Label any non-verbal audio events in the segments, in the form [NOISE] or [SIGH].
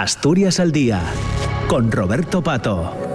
Asturias al Día, con Roberto Pato.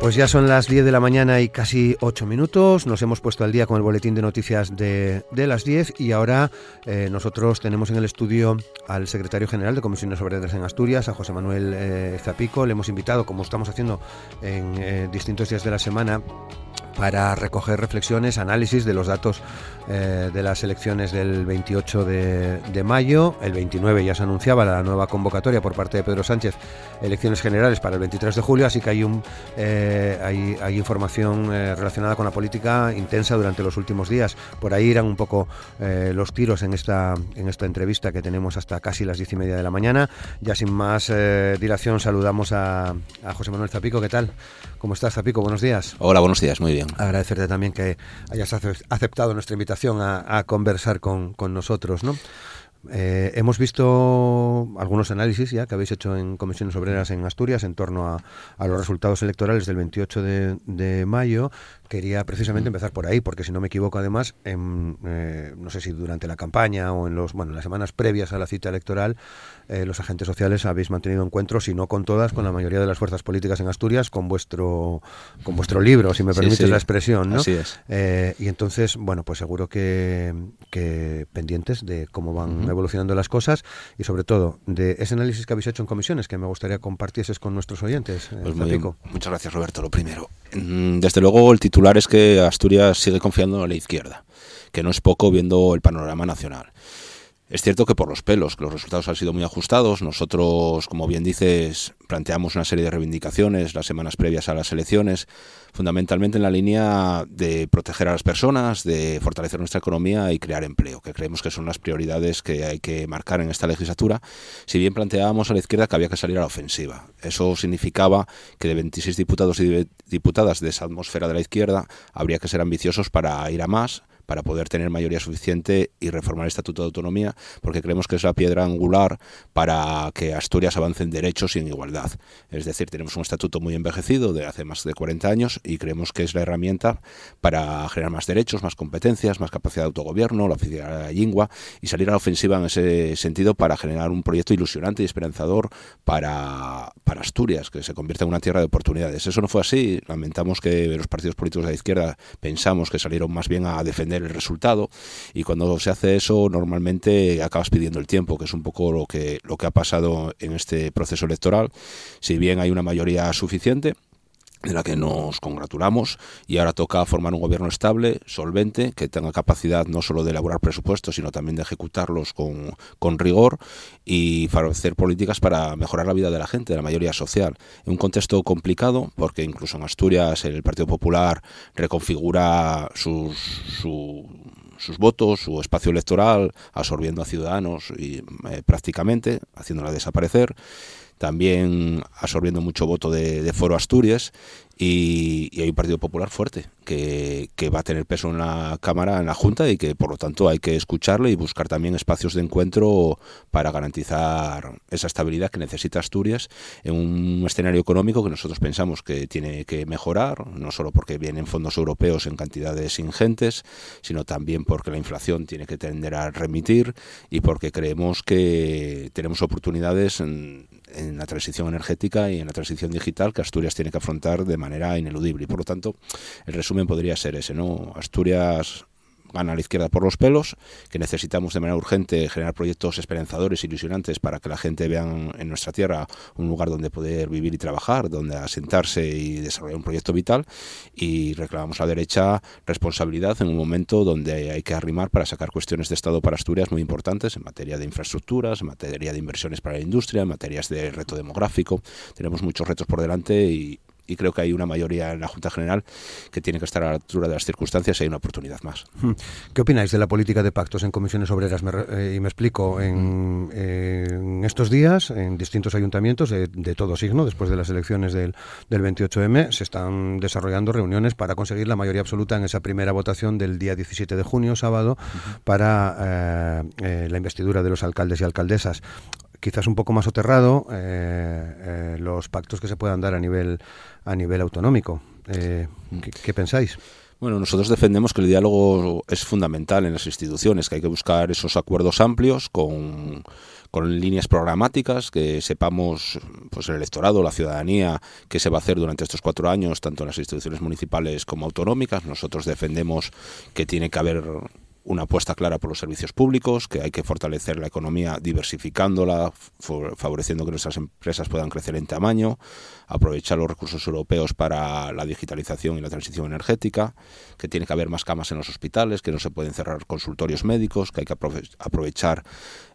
Pues ya son las 10 de la mañana y casi 8 minutos. Nos hemos puesto al día con el boletín de noticias de, las 10 y ahora eh, nosotros tenemos en el estudio al secretario general de Comisiones Obreras en Asturias, a José Manuel eh, Zapico. Le hemos invitado, como estamos haciendo en eh, distintos días de la semana, para recoger reflexiones, análisis de los datos eh, de las elecciones del 28 de, mayo. El 29 ya se anunciaba la nueva convocatoria por parte de Pedro Sánchez, elecciones generales para el 23 de julio, así que hay, un, eh, hay, información eh, relacionada con la política intensa durante los últimos días. Por ahí irán un poco los tiros en esta, en esta entrevista que tenemos hasta casi las diez y media de la mañana. Ya sin más dilación saludamos a, a José Manuel Zapico. ¿Qué tal? ¿Cómo estás, Zapico? Buenos días. Hola, buenos días, muy bien. Agradecerte también que hayas aceptado nuestra invitación a, conversar con, nosotros, ¿no? Eh, hemos visto algunos análisis ya que habéis hecho en comisiones obreras en Asturias en torno a, los resultados electorales del 28 de, mayo. Quería precisamente mm. empezar por ahí, porque si no me equivoco, además, en, eh, no sé si durante la campaña o en los bueno, las semanas previas a la cita electoral, eh, los agentes sociales habéis mantenido encuentros, si no con todas, con la mayoría de las fuerzas políticas en Asturias, con vuestro con vuestro libro, si me permites la expresión, ¿no? Así es. y entonces, bueno, pues seguro que, que pendientes de cómo van evolucionando las cosas y sobre todo de ese análisis que habéis hecho en comisiones que me gustaría compartieses con nuestros oyentes. Eh, pues muchas gracias Roberto. Lo primero, mm, desde luego el es que Asturias sigue confiando en la izquierda, que no es poco viendo el panorama nacional. Es cierto que por los pelos, que los resultados han sido muy ajustados. Nosotros, como bien dices, planteamos una serie de reivindicaciones las semanas previas a las elecciones, fundamentalmente en la línea de proteger a las personas, de fortalecer nuestra economía y crear empleo, que creemos que son las prioridades que hay que marcar en esta legislatura. Si bien planteábamos a la izquierda que había que salir a la ofensiva. Eso significaba que de 26 diputados y diputadas de esa atmósfera de la izquierda habría que ser ambiciosos para ir a más para poder tener mayoría suficiente y reformar el Estatuto de Autonomía, porque creemos que es la piedra angular para que Asturias avance en derechos y en igualdad. Es decir, tenemos un estatuto muy envejecido de hace más de 40 años y creemos que es la herramienta para generar más derechos, más competencias, más capacidad de autogobierno, la oficina de la lengua y salir a la ofensiva en ese sentido para generar un proyecto ilusionante y esperanzador para, para Asturias, que se convierta en una tierra de oportunidades. Eso no fue así. Lamentamos que los partidos políticos de la izquierda pensamos que salieron más bien a defender el resultado y cuando se hace eso normalmente acabas pidiendo el tiempo, que es un poco lo que, lo que ha pasado en este proceso electoral. Si bien hay una mayoría suficiente, de la que nos congratulamos y ahora toca formar un gobierno estable, solvente, que tenga capacidad no solo de elaborar presupuestos, sino también de ejecutarlos con, con rigor y hacer políticas para mejorar la vida de la gente, de la mayoría social. En un contexto complicado, porque incluso en Asturias el Partido Popular reconfigura sus, sus votos, su espacio electoral, absorbiendo a ciudadanos y eh, prácticamente haciéndola desaparecer también absorbiendo mucho voto de, Foro Asturias y, hay un Partido Popular fuerte que, va a tener peso en la Cámara, en la Junta y que por lo tanto hay que escucharle y buscar también espacios de encuentro para garantizar esa estabilidad que necesita Asturias en un escenario económico que nosotros pensamos que tiene que mejorar, no solo porque vienen fondos europeos en cantidades ingentes, sino también porque la inflación tiene que tender a remitir y porque creemos que tenemos oportunidades en, en la transición energética y en la transición digital que Asturias tiene que afrontar de manera ineludible. Y por lo tanto, el resumen podría ser ese, ¿no? Asturias gana a la izquierda por los pelos, que necesitamos de manera urgente generar proyectos esperanzadores, ilusionantes, para que la gente vea en nuestra tierra un lugar donde poder vivir y trabajar, donde asentarse y desarrollar un proyecto vital, y reclamamos a la derecha responsabilidad en un momento donde hay que arrimar para sacar cuestiones de Estado para Asturias muy importantes en materia de infraestructuras, en materia de inversiones para la industria, en materias de reto demográfico. Tenemos muchos retos por delante y y creo que hay una mayoría en la Junta General que tiene que estar a la altura de las circunstancias y hay una oportunidad más. Hmm. ¿Qué opináis de la política de pactos en comisiones obreras? Eh, y me explico, en, estos días, en distintos ayuntamientos de, todo signo, después de las elecciones del, 28M, se están desarrollando reuniones para conseguir la mayoría absoluta en esa primera votación del día 17 de junio, sábado, para eh, eh, la investidura de los alcaldes y alcaldesas quizás un poco más soterrado los pactos que se puedan dar a nivel a nivel autonómico. ¿qué, ¿qué, pensáis? Bueno, nosotros defendemos que el diálogo es fundamental en las instituciones, que hay que buscar esos acuerdos amplios con, con líneas programáticas, que sepamos, pues el electorado, la ciudadanía, qué se va a hacer durante estos cuatro años, tanto en las instituciones municipales como autonómicas. Nosotros defendemos que tiene que haber una apuesta clara por los servicios públicos, que hay que fortalecer la economía diversificándola, favoreciendo que nuestras empresas puedan crecer en tamaño, aprovechar los recursos europeos para la digitalización y la transición energética, que tiene que haber más camas en los hospitales, que no se pueden cerrar consultorios médicos, que hay que aprovechar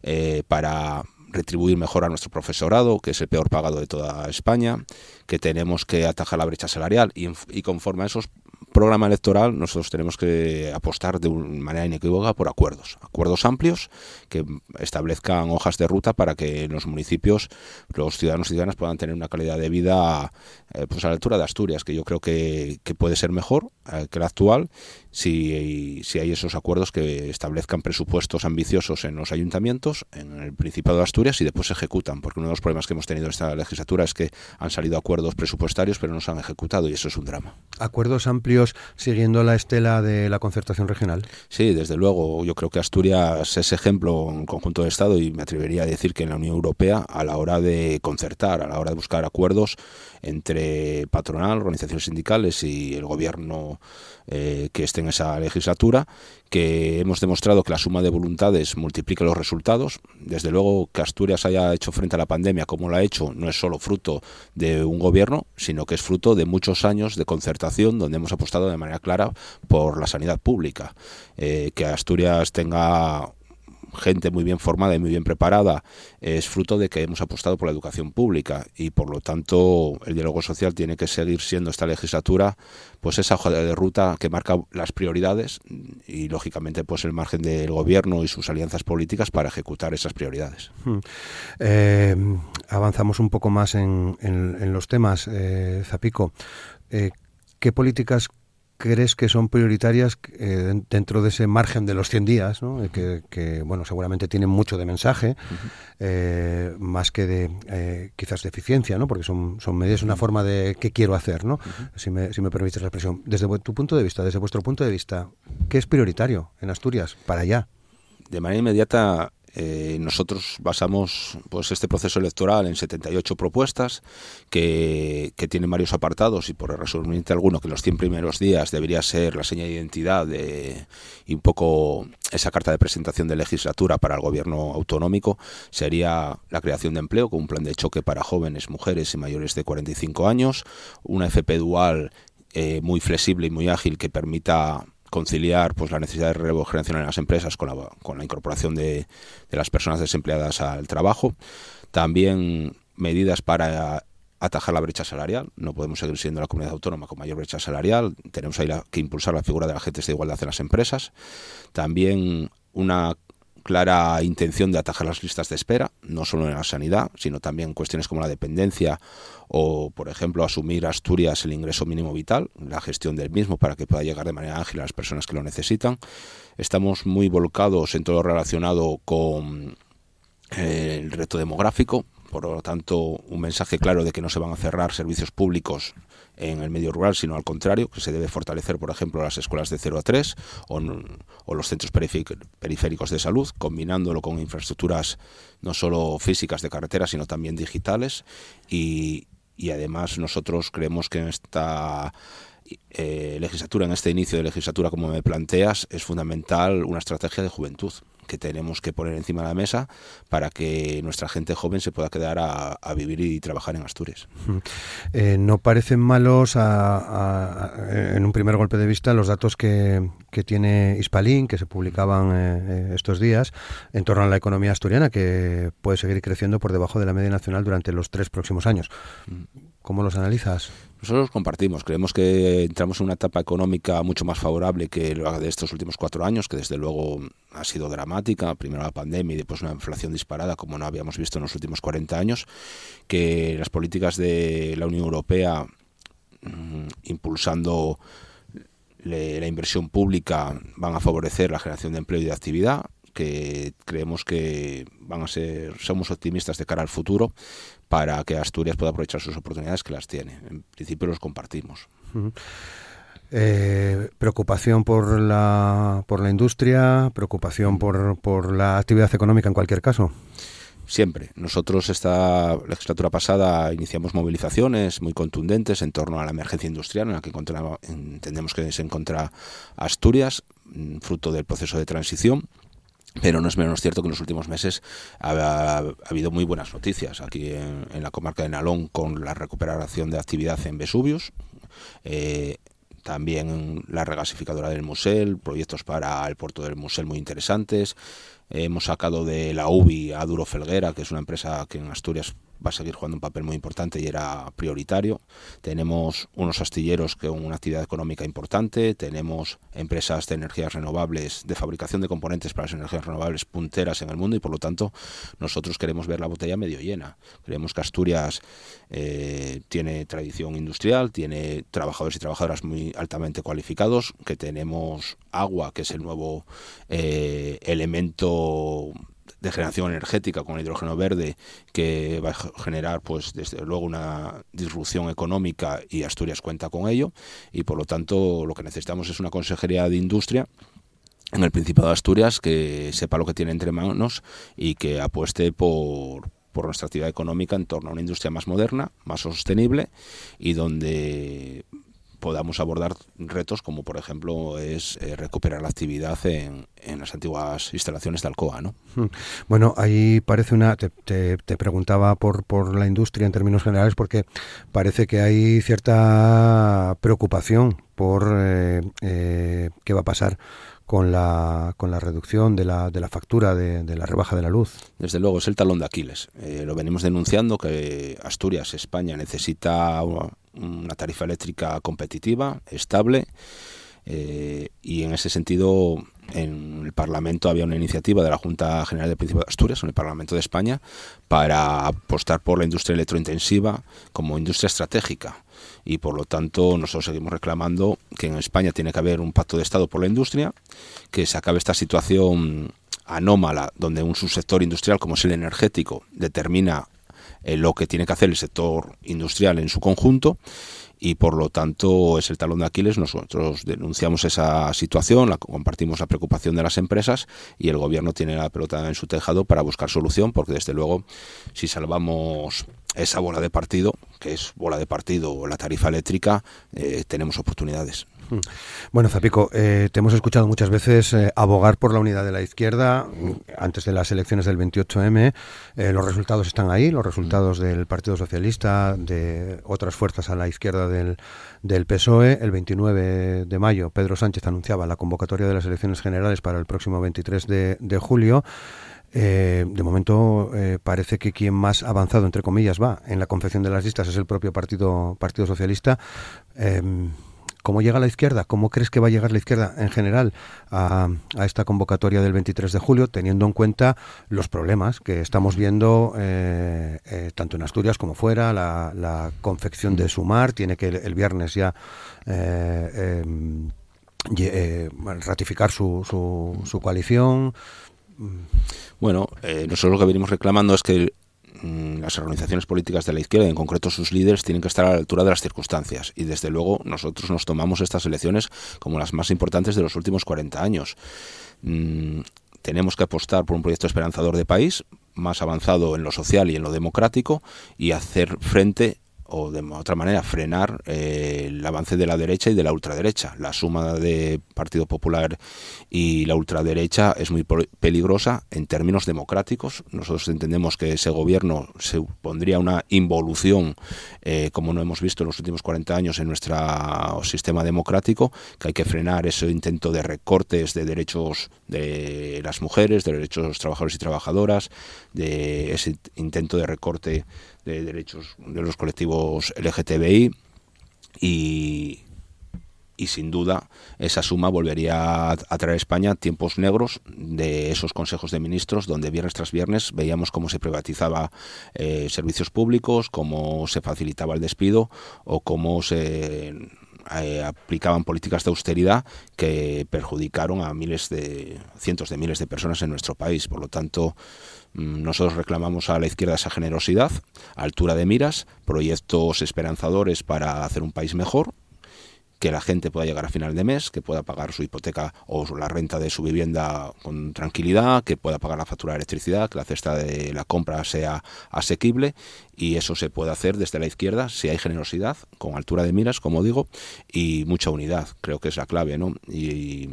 eh, para retribuir mejor a nuestro profesorado, que es el peor pagado de toda España, que tenemos que atajar la brecha salarial y, y conforme a esos programa electoral nosotros tenemos que apostar de una manera inequívoca por acuerdos, acuerdos amplios que establezcan hojas de ruta para que los municipios los ciudadanos y ciudadanas puedan tener una calidad de vida eh, pues a la altura de Asturias, que yo creo que, puede ser mejor eh, que la actual si, si hay esos acuerdos que establezcan presupuestos ambiciosos en los ayuntamientos, en el Principado de Asturias y después se ejecutan, porque uno de los problemas que hemos tenido en esta legislatura es que han salido acuerdos presupuestarios pero no se han ejecutado y eso es un drama. Acuerdos amplios siguiendo la estela de la concertación regional? Sí, desde luego. Yo creo que Asturias es ejemplo en conjunto de Estado y me atrevería a decir que en la Unión Europea, a la hora de concertar, a la hora de buscar acuerdos entre patronal, organizaciones sindicales y el gobierno eh, que esté en esa legislatura, que hemos demostrado que la suma de voluntades multiplica los resultados. Desde luego que Asturias haya hecho frente a la pandemia como lo ha hecho no es solo fruto de un gobierno, sino que es fruto de muchos años de concertación donde hemos apostado de manera clara por la sanidad pública. Eh, que Asturias tenga gente muy bien formada y muy bien preparada es fruto de que hemos apostado por la educación pública y por lo tanto el diálogo social tiene que seguir siendo esta legislatura pues esa hoja de ruta que marca las prioridades y lógicamente pues el margen del gobierno y sus alianzas políticas para ejecutar esas prioridades. Hmm. Eh, avanzamos un poco más en, los temas, eh, Zapico. Eh, ¿Qué políticas crees que son prioritarias eh, dentro de ese margen de los 100 días, ¿no? que, bueno, seguramente tienen mucho de mensaje, eh, más que de eh, quizás de eficiencia, ¿no? porque son, son medidas, una forma de qué quiero hacer, ¿no? si, me, si me permites la expresión. Desde tu punto de vista, desde vuestro punto de vista, ¿qué es prioritario en Asturias para allá? De manera inmediata, eh, nosotros basamos pues este proceso electoral en 78 propuestas que, tienen varios apartados y por resumirte alguno que los 100 primeros días debería ser la seña de identidad de, y un poco esa carta de presentación de legislatura para el gobierno autonómico sería la creación de empleo con un plan de choque para jóvenes, mujeres y mayores de 45 años, una FP dual eh, muy flexible y muy ágil que permita conciliar pues la necesidad de generacional en las empresas con la, con la incorporación de, de las personas desempleadas al trabajo. También medidas para atajar la brecha salarial. No podemos seguir siendo la comunidad autónoma con mayor brecha salarial. Tenemos ahí que impulsar la figura de agentes de igualdad en las empresas. También una clara intención de atajar las listas de espera, no solo en la sanidad, sino también cuestiones como la dependencia o, por ejemplo, asumir Asturias el ingreso mínimo vital, la gestión del mismo para que pueda llegar de manera ágil a las personas que lo necesitan. Estamos muy volcados en todo lo relacionado con eh, el reto demográfico, por lo tanto, un mensaje claro de que no se van a cerrar servicios públicos en el medio rural, sino al contrario, que se debe fortalecer, por ejemplo, las escuelas de 0 a 3 o, los centros periféricos de salud, combinándolo con infraestructuras no solo físicas de carretera, sino también digitales. Y, además nosotros creemos que en esta eh, legislatura, en este inicio de legislatura, como me planteas, es fundamental una estrategia de juventud que tenemos que poner encima de la mesa para que nuestra gente joven se pueda quedar a, vivir y trabajar en Asturias. Eh, no parecen malos en un primer golpe de vista los datos que, tiene Hispalín, que se publicaban eh, eh, estos días, en torno a la economía asturiana, que puede seguir creciendo por debajo de la media nacional durante los tres próximos años. Mm. ¿Cómo los analizas? Nosotros compartimos, creemos que entramos en una etapa económica mucho más favorable que la de estos últimos cuatro años, que desde luego ha sido dramática, primero la pandemia y después una inflación disparada como no habíamos visto en los últimos 40 años, que las políticas de la Unión Europea mm, impulsando la inversión pública van a favorecer la generación de empleo y de actividad, que creemos que van a ser, somos optimistas de cara al futuro para que Asturias pueda aprovechar sus oportunidades que las tiene. En principio los compartimos. Eh, preocupación por la, por la industria, preocupación por, por la actividad económica en cualquier caso. Siempre. Nosotros esta legislatura pasada iniciamos movilizaciones muy contundentes en torno a la emergencia industrial en la que entendemos que se encuentra Asturias, mm, fruto del proceso de transición pero no es menos cierto que en los últimos meses ha, habido muy buenas noticias aquí en, la comarca de Nalón con la recuperación de actividad en Vesuvios. Eh, también la regasificadora del Musel, proyectos para el puerto del Musel muy interesantes. hemos sacado de la UBI a Duro Felguera, que es una empresa que en Asturias va a seguir jugando un papel muy importante y era prioritario. Tenemos unos astilleros con una actividad económica importante, tenemos empresas de energías renovables, de fabricación de componentes para las energías renovables punteras en el mundo y por lo tanto nosotros queremos ver la botella medio llena. Creemos que Asturias eh, tiene tradición industrial, tiene trabajadores y trabajadoras muy altamente cualificados, que tenemos agua, que es el nuevo eh, elemento de generación energética con hidrógeno verde que va a generar pues desde luego una disrupción económica y Asturias cuenta con ello. Y por lo tanto lo que necesitamos es una consejería de industria en el Principado de Asturias que sepa lo que tiene entre manos y que apueste por, por nuestra actividad económica en torno a una industria más moderna, más sostenible y donde podamos abordar retos como por ejemplo es eh, recuperar la actividad en, en, las antiguas instalaciones de Alcoa. ¿no? Hmm. Bueno, ahí parece una, te, te, preguntaba por, por la industria en términos generales porque parece que hay cierta preocupación por eh, eh, qué va a pasar con la, con la reducción de la, de la factura de, de, la rebaja de la luz. Desde luego, es el talón de Aquiles. Eh, lo venimos denunciando que Asturias, España, necesita una tarifa eléctrica competitiva, estable, eh, y en ese sentido en el Parlamento había una iniciativa de la Junta General del Principado de Asturias, en el Parlamento de España, para apostar por la industria electrointensiva como industria estratégica. Y por lo tanto nosotros seguimos reclamando que en España tiene que haber un pacto de Estado por la industria, que se acabe esta situación anómala donde un subsector industrial como es el energético determina eh, lo que tiene que hacer el sector industrial en su conjunto y por lo tanto es el talón de Aquiles. Nosotros denunciamos esa situación, la, compartimos la preocupación de las empresas y el gobierno tiene la pelota en su tejado para buscar solución porque desde luego si salvamos esa bola de partido, que es bola de partido la tarifa eléctrica, eh, tenemos oportunidades. Hmm. Bueno, Zapico, eh, te hemos escuchado muchas veces eh, abogar por la unidad de la izquierda antes de las elecciones del 28M. Eh, los resultados están ahí, los resultados del Partido Socialista, de otras fuerzas a la izquierda del, PSOE. El 29 de mayo, Pedro Sánchez anunciaba la convocatoria de las elecciones generales para el próximo 23 de, julio. Eh, de momento parece que quien más avanzado, entre comillas, va en la confección de las listas es el propio Partido, partido Socialista. Eh, ¿Cómo llega la izquierda? ¿Cómo crees que va a llegar la izquierda en general a, esta convocatoria del 23 de julio, teniendo en cuenta los problemas que estamos viendo eh, eh, tanto en Asturias como fuera? La, confección de Sumar tiene que el, viernes ya eh, em, ratificar su, su, su coalición. Bueno, nosotros lo que venimos reclamando es que las organizaciones políticas de la izquierda, en concreto sus líderes, tienen que estar a la altura de las circunstancias. Y desde luego nosotros nos tomamos estas elecciones como las más importantes de los últimos 40 años. Mm, tenemos que apostar por un proyecto esperanzador de país, más avanzado en lo social y en lo democrático, y hacer frente o de otra manera frenar eh, el avance de la derecha y de la ultraderecha. La suma de Partido Popular y la ultraderecha es muy peligrosa en términos democráticos. Nosotros entendemos que ese gobierno supondría una involución, eh, como no hemos visto en los últimos 40 años en nuestro sistema democrático, que hay que frenar ese intento de recortes de derechos de las mujeres, de derechos de los trabajadores y trabajadoras, de ese intento de recorte de derechos de los colectivos LGTBI y, sin duda esa suma volvería a traer a España tiempos negros de esos consejos de ministros donde viernes tras viernes veíamos cómo se privatizaba eh, servicios públicos, cómo se facilitaba el despido o cómo se eh, aplicaban políticas de austeridad que perjudicaron a miles de cientos de miles de personas en nuestro país. Por lo tanto, mm, nosotros reclamamos a la izquierda esa generosidad, altura de miras, proyectos esperanzadores para hacer un país mejor que la gente pueda llegar a final de mes, que pueda pagar su hipoteca o la renta de su vivienda con tranquilidad, que pueda pagar la factura de electricidad, que la cesta de la compra sea asequible y eso se puede hacer desde la izquierda si hay generosidad, con altura de miras, como digo, y mucha unidad, creo que es la clave, ¿no? y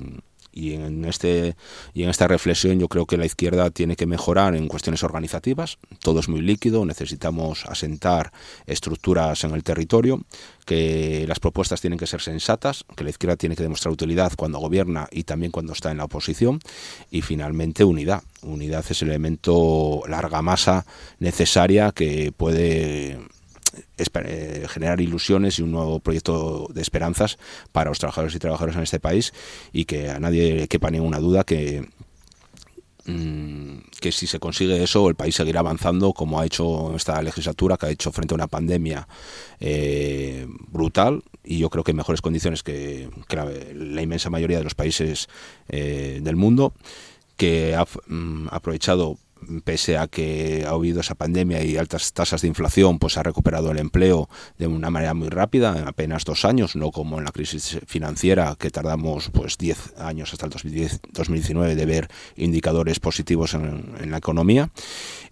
y en este y en esta reflexión yo creo que la izquierda tiene que mejorar en cuestiones organizativas. Todo es muy líquido necesitamos asentar estructuras en el territorio que las propuestas tienen que ser sensatas que la izquierda tiene que demostrar utilidad cuando gobierna y también cuando está en la oposición. Y finalmente unidad. Unidad es el elemento larga masa necesaria que puede generar ilusiones y un nuevo proyecto de esperanzas para los trabajadores y trabajadoras en este país y que a nadie le quepa ninguna duda que mm, que si se consigue eso el país seguirá avanzando como ha hecho esta legislatura que ha hecho frente a una pandemia eh, brutal y yo creo que en mejores condiciones que, la, inmensa mayoría de los países eh, del mundo que ha mm, aprovechado pese a que ha habido esa pandemia y altas tasas de inflación, pues ha recuperado el empleo de una manera muy rápida, en apenas dos años, no como en la crisis financiera que tardamos pues 10 años hasta el 2019 de ver indicadores positivos en, en la economía.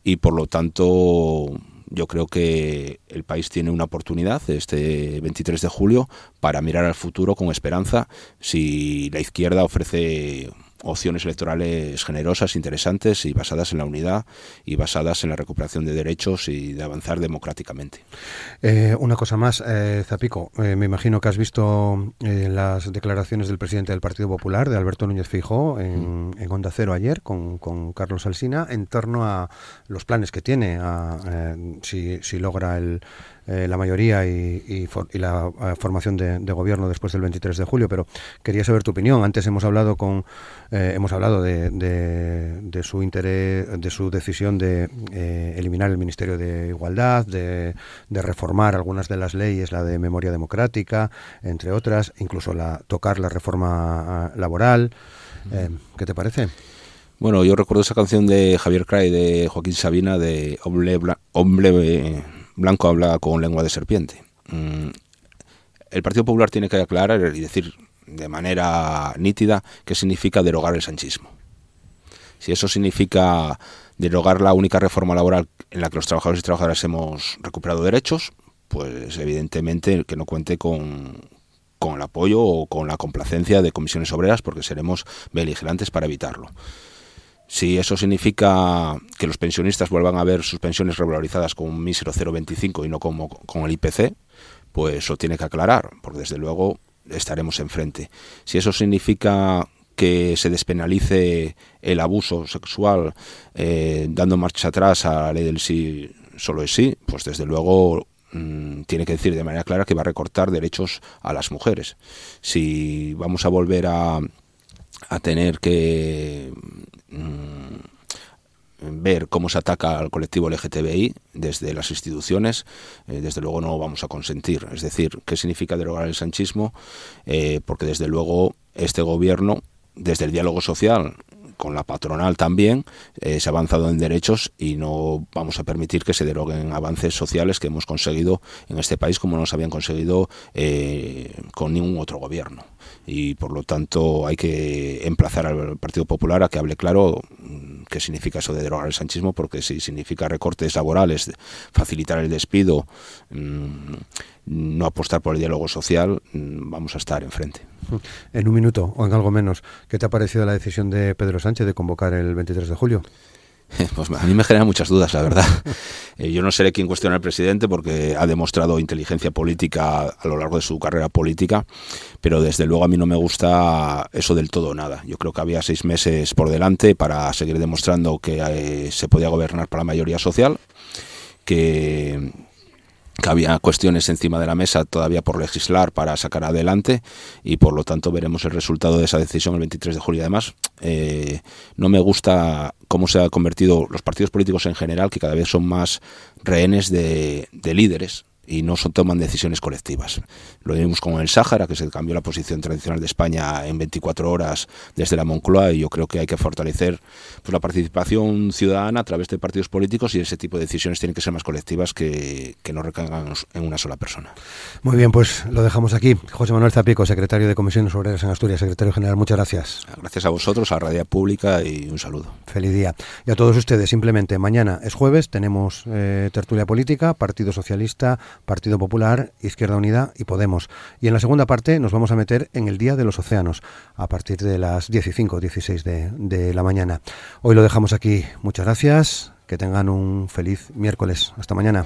Y por lo tanto yo creo que el país tiene una oportunidad este 23 de julio para mirar al futuro con esperanza. Si la izquierda ofrece opciones electorales generosas, interesantes y basadas en la unidad y basadas en la recuperación de derechos y de avanzar democráticamente. Eh, una cosa más, eh, Zapico, eh, me imagino que has visto las declaraciones del presidente del Partido Popular, de Alberto Núñez Fijó, en, mm. en Onda Cero ayer con, con, Carlos Alsina, en torno a los planes que tiene, a, si, si logra el eh, la mayoría y, la eh, formación de, gobierno después del 23 de julio, pero quería saber tu opinión. Antes hemos hablado con eh, hemos hablado de, su interés, de su decisión de eliminar el Ministerio de Igualdad, de, reformar algunas de las leyes, la de memoria democrática, entre otras, incluso la tocar la reforma ah, laboral. ¿Qué te parece? Bueno, yo recuerdo esa canción de Javier Cray de Joaquín Sabina de Hombre, hombre Blanco habla con lengua de serpiente. Mm, el Partido Popular tiene que aclarar y decir de manera nítida qué significa derogar el sanchismo. Si eso significa derogar la única reforma laboral en la que los trabajadores y trabajadoras hemos recuperado derechos, pues evidentemente que no cuente con, con el apoyo o con la complacencia de comisiones obreras porque seremos beligerantes para evitarlo. Si eso significa que los pensionistas vuelvan a ver sus pensiones revalorizadas con un mísero 0,25 y no como con el IPC, pues eso tiene que aclarar, porque desde luego estaremos enfrente. Si eso significa que se despenalice el abuso sexual eh, dando marcha atrás a la ley del sí solo es sí, pues desde luego mm, tiene que decir de manera clara que va a recortar derechos a las mujeres. Si vamos a volver a, a tener que Mm, ver cómo se ataca al colectivo LGTBI desde las instituciones, eh, desde luego no vamos a consentir. Es decir, ¿qué significa derogar el sanchismo? Eh, porque desde luego este gobierno, desde el diálogo social, con la patronal también, eh, se ha avanzado en derechos y no vamos a permitir que se deroguen avances sociales que hemos conseguido en este país como no se habían conseguido con ningún otro gobierno y por lo tanto hay que emplazar al Partido Popular a que hable claro mm, qué significa eso de derogar el sanchismo, porque si significa recortes laborales, facilitar el despido, mm, no apostar por el diálogo social, mm, vamos a estar enfrente. En un minuto o en algo menos, ¿qué te ha parecido la decisión de Pedro Sánchez de convocar el 23 de julio? Pues a mí me genera muchas dudas, la verdad. [LAUGHS] Eh, yo no seré quien cuestione al presidente porque ha demostrado inteligencia política a lo largo de su carrera política, pero desde luego a mí no me gusta eso del todo nada. Yo creo que había seis meses por delante para seguir demostrando que eh, se podía gobernar para la mayoría social, que que había cuestiones encima de la mesa todavía por legislar para sacar adelante y por lo tanto veremos el resultado de esa decisión el 23 de julio. Además, eh, no me gusta cómo se han convertido los partidos políticos en general, que cada vez son más rehenes de, de líderes y no son, toman decisiones colectivas. Lo vimos con el Sáhara, que se cambió la posición tradicional de España en 24 horas desde la Moncloa y yo creo que hay que fortalecer pues, la participación ciudadana a través de partidos políticos y ese tipo de decisiones tienen que ser más colectivas que, que no recaigan en una sola persona. Muy bien, pues lo dejamos aquí. José Manuel Zapico, secretario de Comisiones Obreras en Asturias, secretario general, muchas gracias. Gracias a vosotros, a Radio Pública y un saludo. Feliz día. Y a todos ustedes, simplemente, mañana es jueves, tenemos eh, tertulia política, Partido Socialista, Partido Popular, Izquierda Unida y Podemos. Y en la segunda parte nos vamos a meter en el Día de los Océanos, a partir de las 15 o 16 de, de la mañana. Hoy lo dejamos aquí. Muchas gracias. Que tengan un feliz miércoles. Hasta mañana.